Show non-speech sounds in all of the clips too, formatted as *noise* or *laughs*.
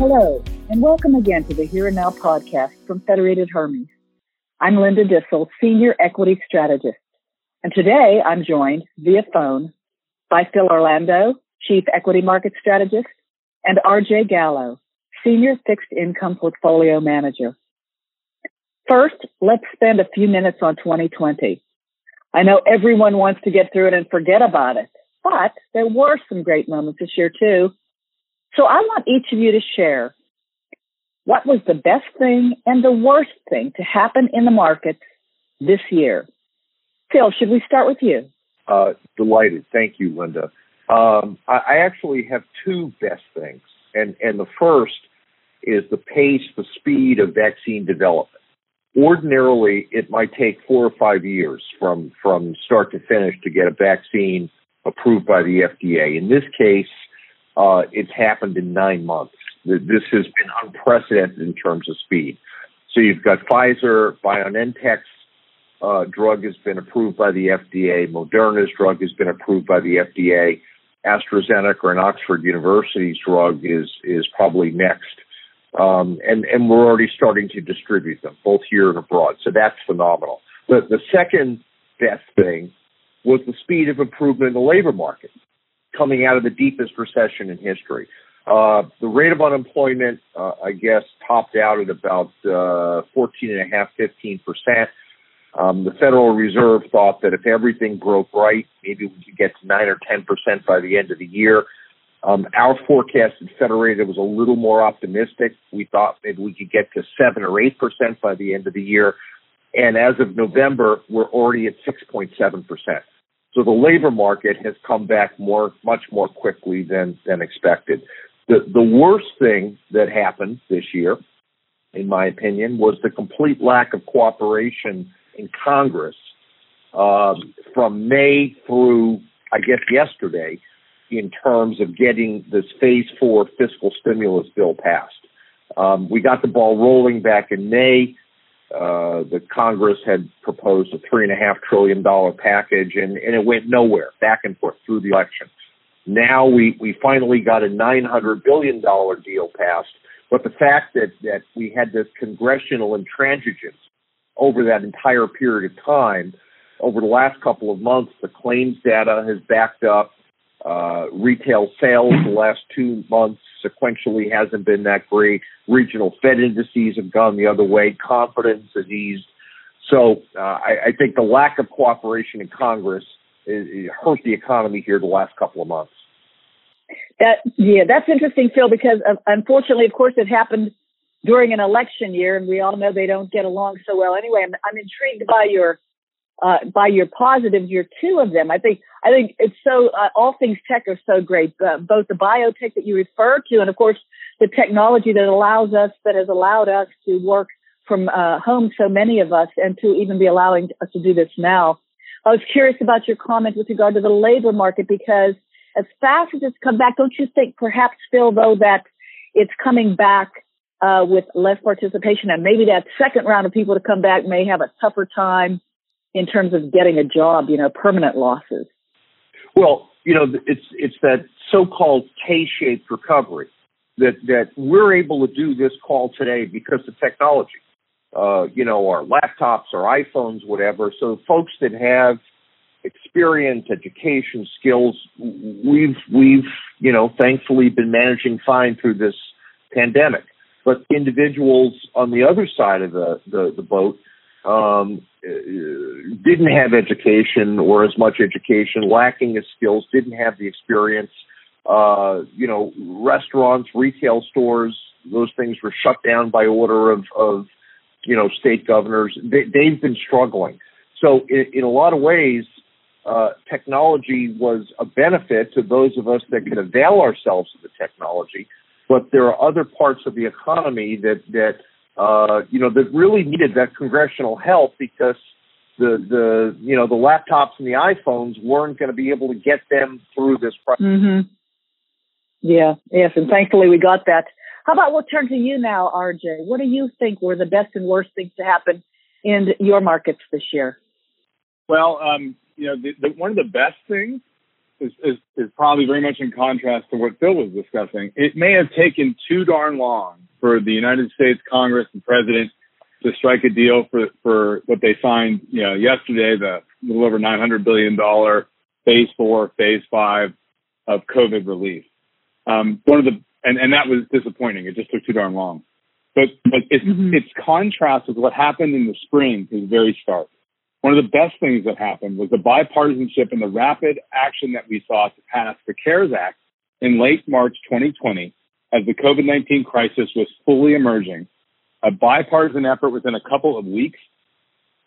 Hello, and welcome again to the Here and Now podcast from Federated Hermes. I'm Linda Duessel, Senior Equity Strategist. And today I'm joined via phone by Phil Orlando, Chief Equity Market Strategist, and RJ Gallo, Senior Fixed Income Portfolio Manager. First, let's spend a few minutes on 2020. I know everyone wants to get through it and forget about it, but there were some great moments this year too. So I want each of you to share what was the best thing and the worst thing to happen in the markets this year. Phil, should we start with you? Uh, delighted. Thank you, Linda. Um, I, I, actually have two best things, and and the first is the pace, the speed of vaccine development. Ordinarily, it might take four or five years from from start to finish to get a vaccine approved by the FDA. In this case, uh, it's happened in nine months. This has been unprecedented in terms of speed. So you've got Pfizer, BioNTech's uh, drug has been approved by the FDA. Moderna's drug has been approved by the FDA. AstraZeneca and Oxford University's drug is is probably next, um, and and we're already starting to distribute them both here and abroad. So that's phenomenal. The the second best thing was the speed of improvement in the labor market coming out of the deepest recession in history. Uh, the rate of unemployment, uh, I guess, topped out at about uh, 14.5, 15 percent. Um, the Federal Reserve thought that if everything broke right, maybe we could get to 9 or 10 percent by the end of the year. Um, our forecast at Federated was a little more optimistic. We thought maybe we could get to 7 or 8 percent by the end of the year. And as of November, we're already at 6.7 percent. So the labor market has come back more, much more quickly than, than expected. The, the worst thing that happened this year, in my opinion, was the complete lack of cooperation in Congress um, from May through, I guess, yesterday in terms of getting this phase four fiscal stimulus bill passed. Um, we got the ball rolling back in May. Uh, the Congress had proposed a three and a half trillion dollar package, and, and it went nowhere, back and forth through the election. Now we we finally got a nine hundred billion dollar deal passed, but the fact that that we had this congressional intransigence over that entire period of time. Over the last couple of months, the claims data has backed up. Uh, retail sales the last two months sequentially hasn't been that great. Regional Fed indices have gone the other way. Confidence has eased. So uh, I, I, think the lack of cooperation in Congress is, hurt the economy here the last couple of months. That yeah, that's interesting, Phil, because uh, unfortunately, of course, it happened during an election year, and we all know they don't get along so well anyway. I'm, I'm intrigued by your uh, by your positives, your two of them. I think I think it's so uh, all things tech are so great. Uh, both the biotech that you refer to, and of course the technology that allows us that has allowed us to work from uh, home. So many of us, and to even be allowing us to do this now. I was curious about your comment with regard to the labor market because as fast as it's come back, don't you think perhaps, Phil, though, that it's coming back uh, with less participation, and maybe that second round of people to come back may have a tougher time in terms of getting a job, you know, permanent losses? Well, you know, it's it's that so-called K-shaped recovery that that we're able to do this call today because of technology. Uh, you know, our laptops, our iPhones, whatever. So folks that have experience, education, skills, we've we've you know thankfully been managing fine through this pandemic. But individuals on the other side of the the, the boat um, didn't have education or as much education, lacking the skills, didn't have the experience. Uh, you know, restaurants, retail stores, those things were shut down by order of, of you know, state governors. They, they've been struggling. So in, in a lot of ways, uh, technology was a benefit to those of us that could avail ourselves of the technology. But there are other parts of the economy that that uh, you know, that really needed that congressional help because the the you know the laptops and the iPhones weren't going to be able to get them through this process. Mm-hmm. Yeah, yes, and thankfully we got that. How about we'll turn to you now, RJ? What do you think were the best and worst things to happen in your markets this year? Well, um, you know, the, the, one of the best things is, is, is probably very much in contrast to what Phil was discussing. It may have taken too darn long for the United States Congress and President to strike a deal for, for what they signed, you know, yesterday, the little over $900 billion phase four, phase five of COVID relief. Um, one of the, and, and that was disappointing. It just took too darn long. But, but its, mm-hmm. its contrast with what happened in the spring is very stark. One of the best things that happened was the bipartisanship and the rapid action that we saw to pass the CARES Act in late March 2020 as the COVID-19 crisis was fully emerging. A bipartisan effort within a couple of weeks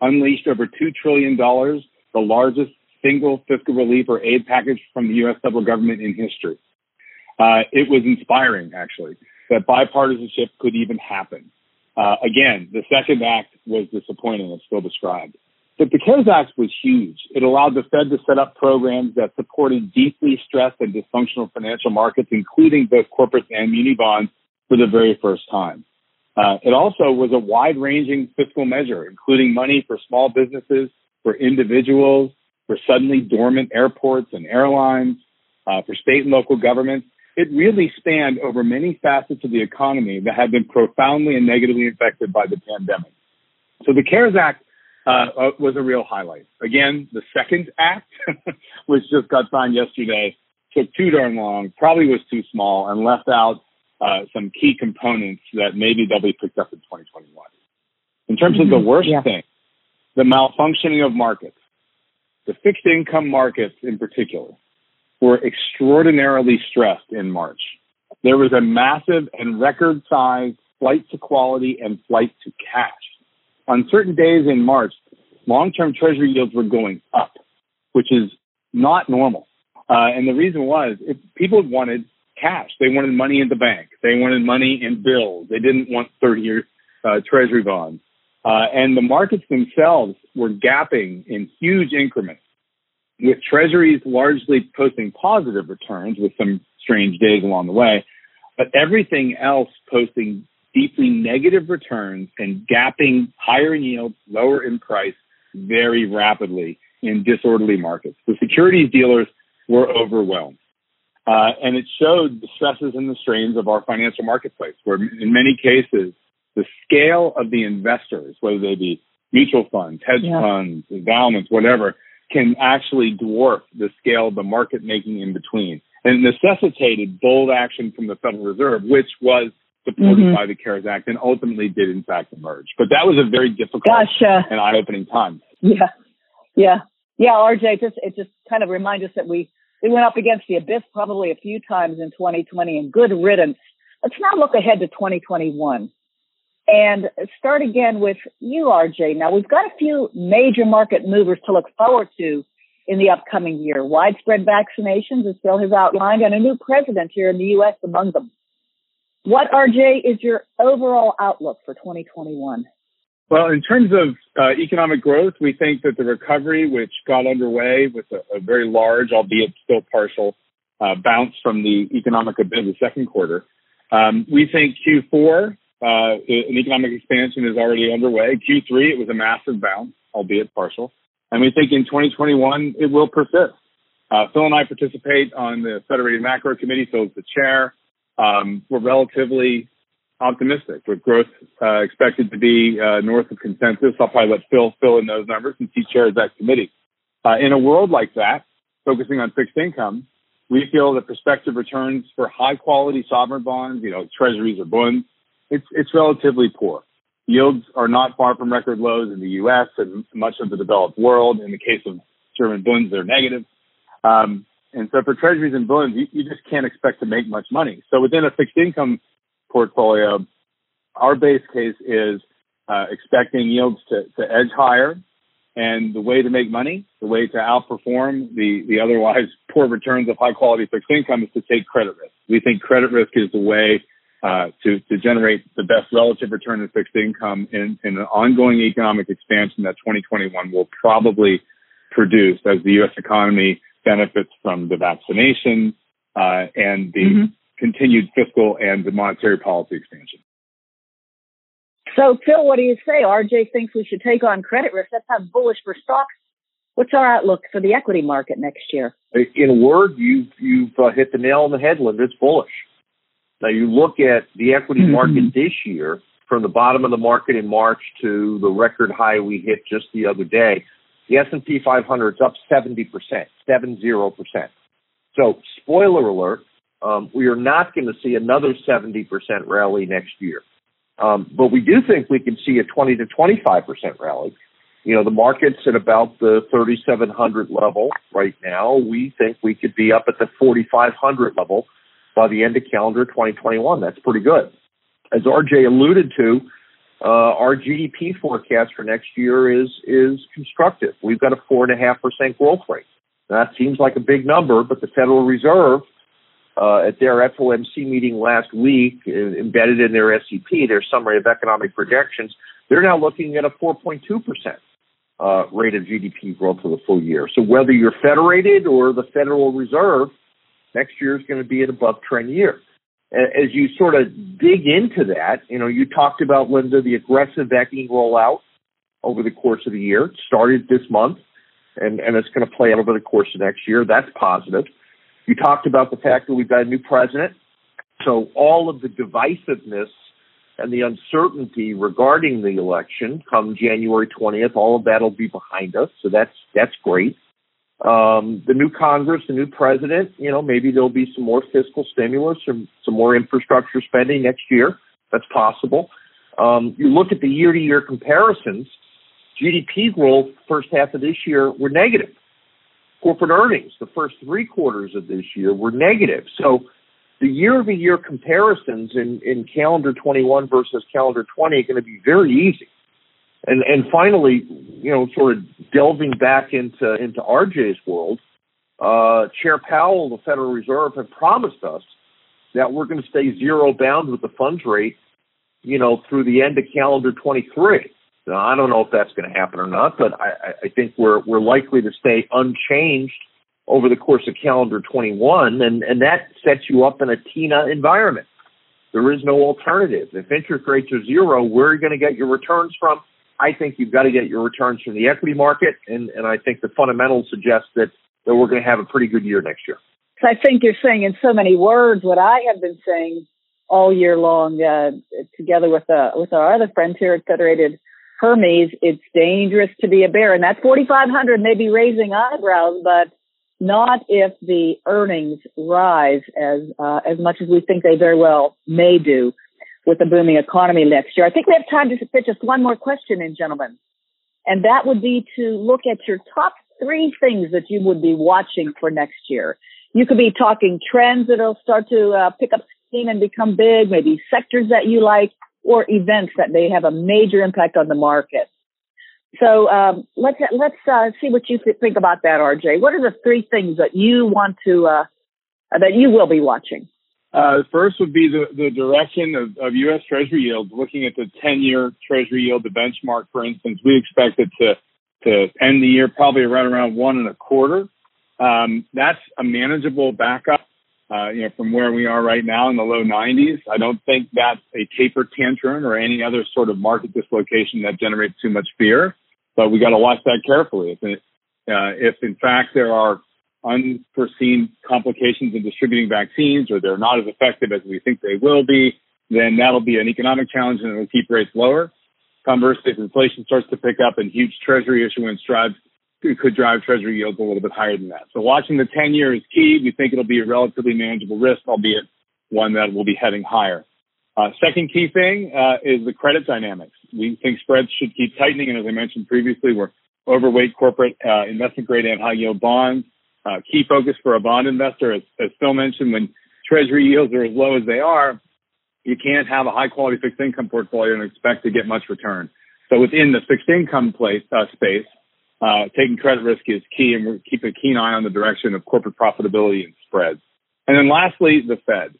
unleashed over $2 trillion, the largest single fiscal relief or aid package from the U.S. federal government in history. Uh, it was inspiring, actually, that bipartisanship could even happen. Uh, again, the second act was disappointing, as Phil described. But the CARES Act was huge. It allowed the Fed to set up programs that supported deeply stressed and dysfunctional financial markets, including both corporates and muni bonds, for the very first time. Uh, it also was a wide ranging fiscal measure, including money for small businesses, for individuals, for suddenly dormant airports and airlines, uh, for state and local governments. It really spanned over many facets of the economy that had been profoundly and negatively affected by the pandemic. So the CARES Act uh, uh was a real highlight. Again, the second act, *laughs* which just got signed yesterday, took too darn long, probably was too small, and left out uh, some key components that maybe they'll be picked up in 2021. In terms mm-hmm. of the mm-hmm. worst yeah. thing, the malfunctioning of markets, the fixed income markets in particular were extraordinarily stressed in March. There was a massive and record sized flight to quality and flight to cash. On certain days in March, long term treasury yields were going up, which is not normal. Uh, and the reason was if people wanted cash. They wanted money in the bank. They wanted money in bills. They didn't want 30 year uh, treasury bonds. Uh, and the markets themselves were gapping in huge increments, with treasuries largely posting positive returns with some strange days along the way, but everything else posting deeply negative returns and gapping higher in yield, lower in price very rapidly in disorderly markets. The securities dealers were overwhelmed. Uh, and it showed the stresses and the strains of our financial marketplace, where in many cases, the scale of the investors, whether they be mutual funds, hedge yeah. funds, endowments, whatever, can actually dwarf the scale of the market making in between. And necessitated bold action from the Federal Reserve, which was supported mm-hmm. by the CARES Act and ultimately did in fact emerge. But that was a very difficult Gosh, and eye-opening time. Yeah, yeah, yeah. RJ, it just it just kind of reminds us that we we went up against the abyss probably a few times in 2020 and good riddance. Let's now look ahead to 2021 and start again with you, RJ. Now we've got a few major market movers to look forward to in the upcoming year. Widespread vaccinations, as Phil has outlined, and a new president here in the U.S. among them. What, RJ, is your overall outlook for 2021? Well, in terms of uh, economic growth, we think that the recovery, which got underway with a, a very large, albeit still partial, uh, bounce from the economic of the second quarter, um, we think Q4, uh, an economic expansion is already underway. Q3, it was a massive bounce, albeit partial. And we think in 2021, it will persist. Uh, Phil and I participate on the Federated Macro Committee. Phil's the chair. Um, we're relatively optimistic with growth uh, expected to be uh, north of consensus. I'll probably let Phil fill in those numbers since he chairs that committee. Uh, in a world like that, focusing on fixed income, we feel that prospective returns for high quality sovereign bonds, you know, treasuries or bonds, it's, it's relatively poor. Yields are not far from record lows in the U.S. and much of the developed world. In the case of German bonds, they're negative. Um, and so for treasuries and bonds, you, you just can't expect to make much money. So within a fixed income portfolio, our base case is uh, expecting yields to, to edge higher. And the way to make money, the way to outperform the, the otherwise *laughs* poor returns of high quality fixed income is to take credit risk. We think credit risk is the way uh, to, to generate the best relative return in fixed income in, in an ongoing economic expansion that 2021 will probably produce as the U.S. economy benefits from the vaccination uh, and the mm-hmm continued fiscal and the monetary policy expansion. So, Phil, what do you say? RJ thinks we should take on credit risk. That sounds bullish for stocks. what's our outlook for the equity market next year? In a word, you've you've uh, hit the nail on the head, Linda. It's bullish. Now you look at the equity mm-hmm. market this year, from the bottom of the market in March to the record high we hit just the other day. The S&P 500 is up 70%, 70%. So, spoiler alert, um, we are not going to see another 70% rally next year. Um, but we do think we can see a 20 to 25% rally. You know, the market's at about the 3,700 level right now. We think we could be up at the 4,500 level by the end of calendar 2021. That's pretty good. As RJ alluded to, uh, our GDP forecast for next year is is constructive. We've got a four and a half percent growth rate. That seems like a big number, but the Federal Reserve uh, at their FOMC meeting last week, uh, embedded in their SEP, their summary of economic projections, they're now looking at a 4.2 percent uh, rate of GDP growth for the full year. So whether you're federated or the Federal Reserve, next year is going to be an above trend year as you sort of dig into that, you know, you talked about, Linda, the aggressive vaccine rollout over the course of the year. It started this month, and, and it's going to play out over the course of next year. That's positive. You talked about the fact that we've got a new president. So all of the divisiveness and the uncertainty regarding the election come January 20th, all of that will be behind us. So that's, that's great um, the new Congress, the new president, you know, maybe there'll be some more fiscal stimulus or some more infrastructure spending next year. That's possible. Um, you look at the year to year comparisons, GDP growth first half of this year were negative. Corporate earnings, the first three quarters of this year were negative. So the year over year comparisons in, in calendar 21 versus calendar 20 are going to be very easy. And and finally, you know, sort of delving back into into RJ's world, uh, Chair Powell, the Federal Reserve, had promised us that we're going to stay zero bound with the funds rate, you know, through the end of calendar 23. Now, I don't know if that's going to happen or not, but I, I think we're we're likely to stay unchanged over the course of calendar 21, and and that sets you up in a TINA environment. There is no alternative. If interest rates are zero, where are you going to get your returns from? I think you've got to get your returns from the equity market, and, and I think the fundamentals suggest that, that we're going to have a pretty good year next year. I think you're saying in so many words what I have been saying all year long, uh, together with uh, with our other friends here at Federated Hermes. It's dangerous to be a bear, and that 4,500 may be raising eyebrows, but not if the earnings rise as uh, as much as we think they very well may do with a booming economy next year. I think we have time to fit just one more question in, gentlemen. And that would be to look at your top three things that you would be watching for next year. You could be talking trends that'll start to uh, pick up steam and become big, maybe sectors that you like, or events that may have a major impact on the market. So um, let's let's uh, see what you th- think about that, RJ. What are the three things that you want to uh, that you will be watching? Uh, first would be the, the direction of, of U.S. Treasury yields. Looking at the 10-year Treasury yield, the benchmark, for instance, we expect it to to end the year probably right around one and a quarter. Um, that's a manageable backup, uh, you know, from where we are right now in the low 90s. I don't think that's a taper tantrum or any other sort of market dislocation that generates too much fear. But we got to watch that carefully. If, it, uh, if in fact there are unforeseen complications in distributing vaccines or they're not as effective as we think they will be, then that'll be an economic challenge and it'll keep rates lower. Conversely, if inflation starts to pick up and huge treasury issuance drives could drive treasury yields a little bit higher than that. So watching the 10 year is key. We think it'll be a relatively manageable risk, albeit one that will be heading higher. Uh, second key thing uh, is the credit dynamics. We think spreads should keep tightening, and as I mentioned previously, we're overweight corporate uh, investment grade and high yield bonds uh, key focus for a bond investor, as, as Phil mentioned, when treasury yields are as low as they are, you can't have a high quality fixed income portfolio and expect to get much return. So within the fixed income place, uh, space, uh, taking credit risk is key and we're keeping a keen eye on the direction of corporate profitability and spreads. And then lastly, the Fed.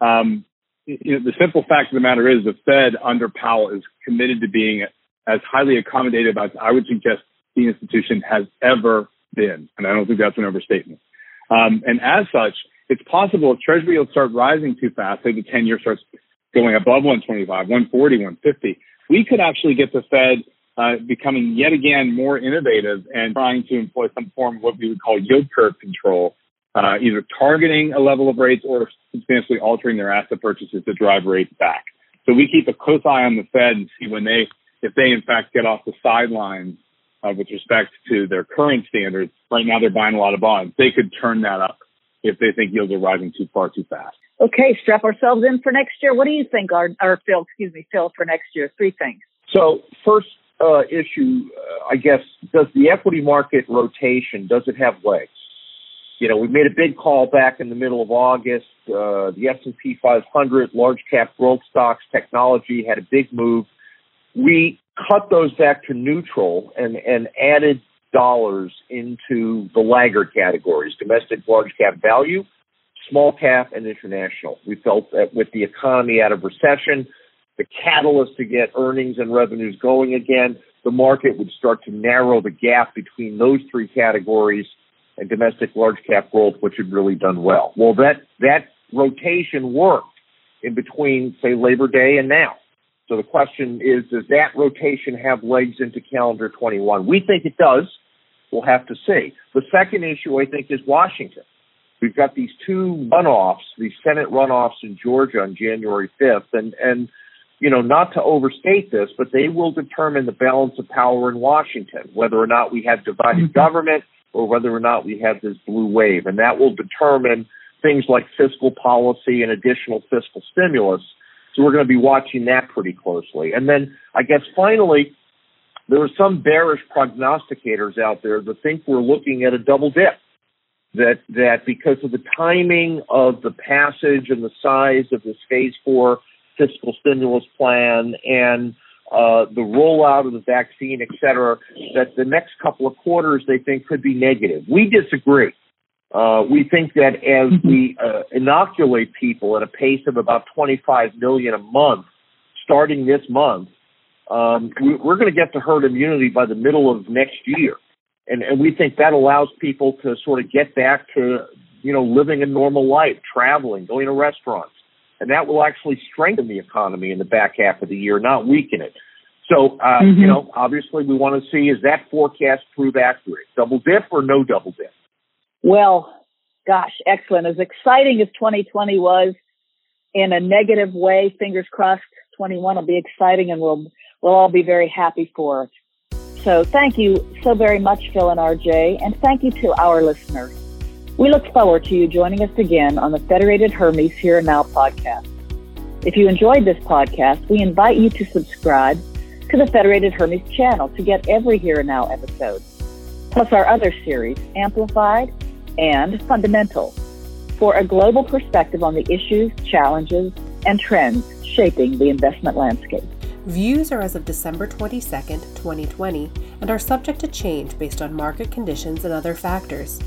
Um, you know, the simple fact of the matter is the Fed under Powell is committed to being as highly accommodative as I would suggest the institution has ever And I don't think that's an overstatement. Um, and as such, it's possible if Treasury yields start rising too fast, say the 10 year starts going above 125, 140, 150, we could actually get the Fed uh, becoming yet again more innovative and trying to employ some form of what we would call yield curve control, uh, either targeting a level of rates or substantially altering their asset purchases to drive rates back. So we keep a close eye on the Fed and see when they, if they in fact get off the sidelines uh, with respect to their current standards. Right now, they're buying a lot of bonds. They could turn that up if they think yields are rising too far too fast. Okay, strap ourselves in for next year. What do you think, our, our Phil, excuse me, Phil, for next year? Three things. So first uh, issue, uh, I guess, does the equity market rotation, does it have legs? You know, we made a big call back in the middle of August. Uh, the S&P 500, large cap growth stocks, technology had a big move. We cut those back to neutral and, and added dollars into the laggard categories, domestic large cap value, small cap, and international. We felt that with the economy out of recession, the catalyst to get earnings and revenues going again, the market would start to narrow the gap between those three categories and domestic large cap growth, which had really done well. Well, that, that rotation worked in between, say, Labor Day and now. So the question is, does that rotation have legs into calendar 21? We think it does. We'll have to see. The second issue, I think, is Washington. We've got these two runoffs, these Senate runoffs in Georgia on January 5th, and, and, you know, not to overstate this, but they will determine the balance of power in Washington, whether or not we have divided mm-hmm. government or whether or not we have this blue wave. And that will determine things like fiscal policy and additional fiscal stimulus so we're going to be watching that pretty closely. And then I guess finally, there are some bearish prognosticators out there that think we're looking at a double dip. That that because of the timing of the passage and the size of this phase four fiscal stimulus plan and uh, the rollout of the vaccine, et cetera, that the next couple of quarters they think could be negative. We disagree. Uh, we think that as mm-hmm. we uh, inoculate people at a pace of about 25 million a month, starting this month, um, we, are going to get to herd immunity by the middle of next year, and, and we think that allows people to sort of get back to you know living a normal life, traveling, going to restaurants, and that will actually strengthen the economy in the back half of the year, not weaken it. So, uh, mm-hmm. you know, obviously we want to see is that forecast prove accurate? Double dip or no double dip? Well, gosh, excellent. As exciting as 2020 was in a negative way, fingers crossed 21 will be exciting and we'll, we'll all be very happy for it. So thank you so very much, Phil and RJ, and thank you to our listeners. We look forward to you joining us again on the Federated Hermes Here and Now podcast. If you enjoyed this podcast, we invite you to subscribe to the Federated Hermes channel to get every Here and Now episode, plus our other series, Amplified and fundamental for a global perspective on the issues, challenges, and trends shaping the investment landscape. Views are as of December 22, 2020, and are subject to change based on market conditions and other factors.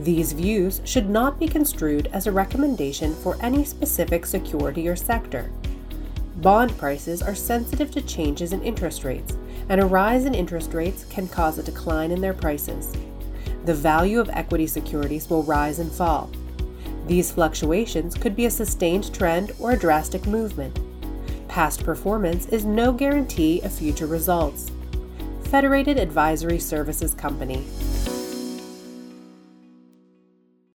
These views should not be construed as a recommendation for any specific security or sector. Bond prices are sensitive to changes in interest rates, and a rise in interest rates can cause a decline in their prices the value of equity securities will rise and fall. These fluctuations could be a sustained trend or a drastic movement. Past performance is no guarantee of future results. Federated Advisory Services Company.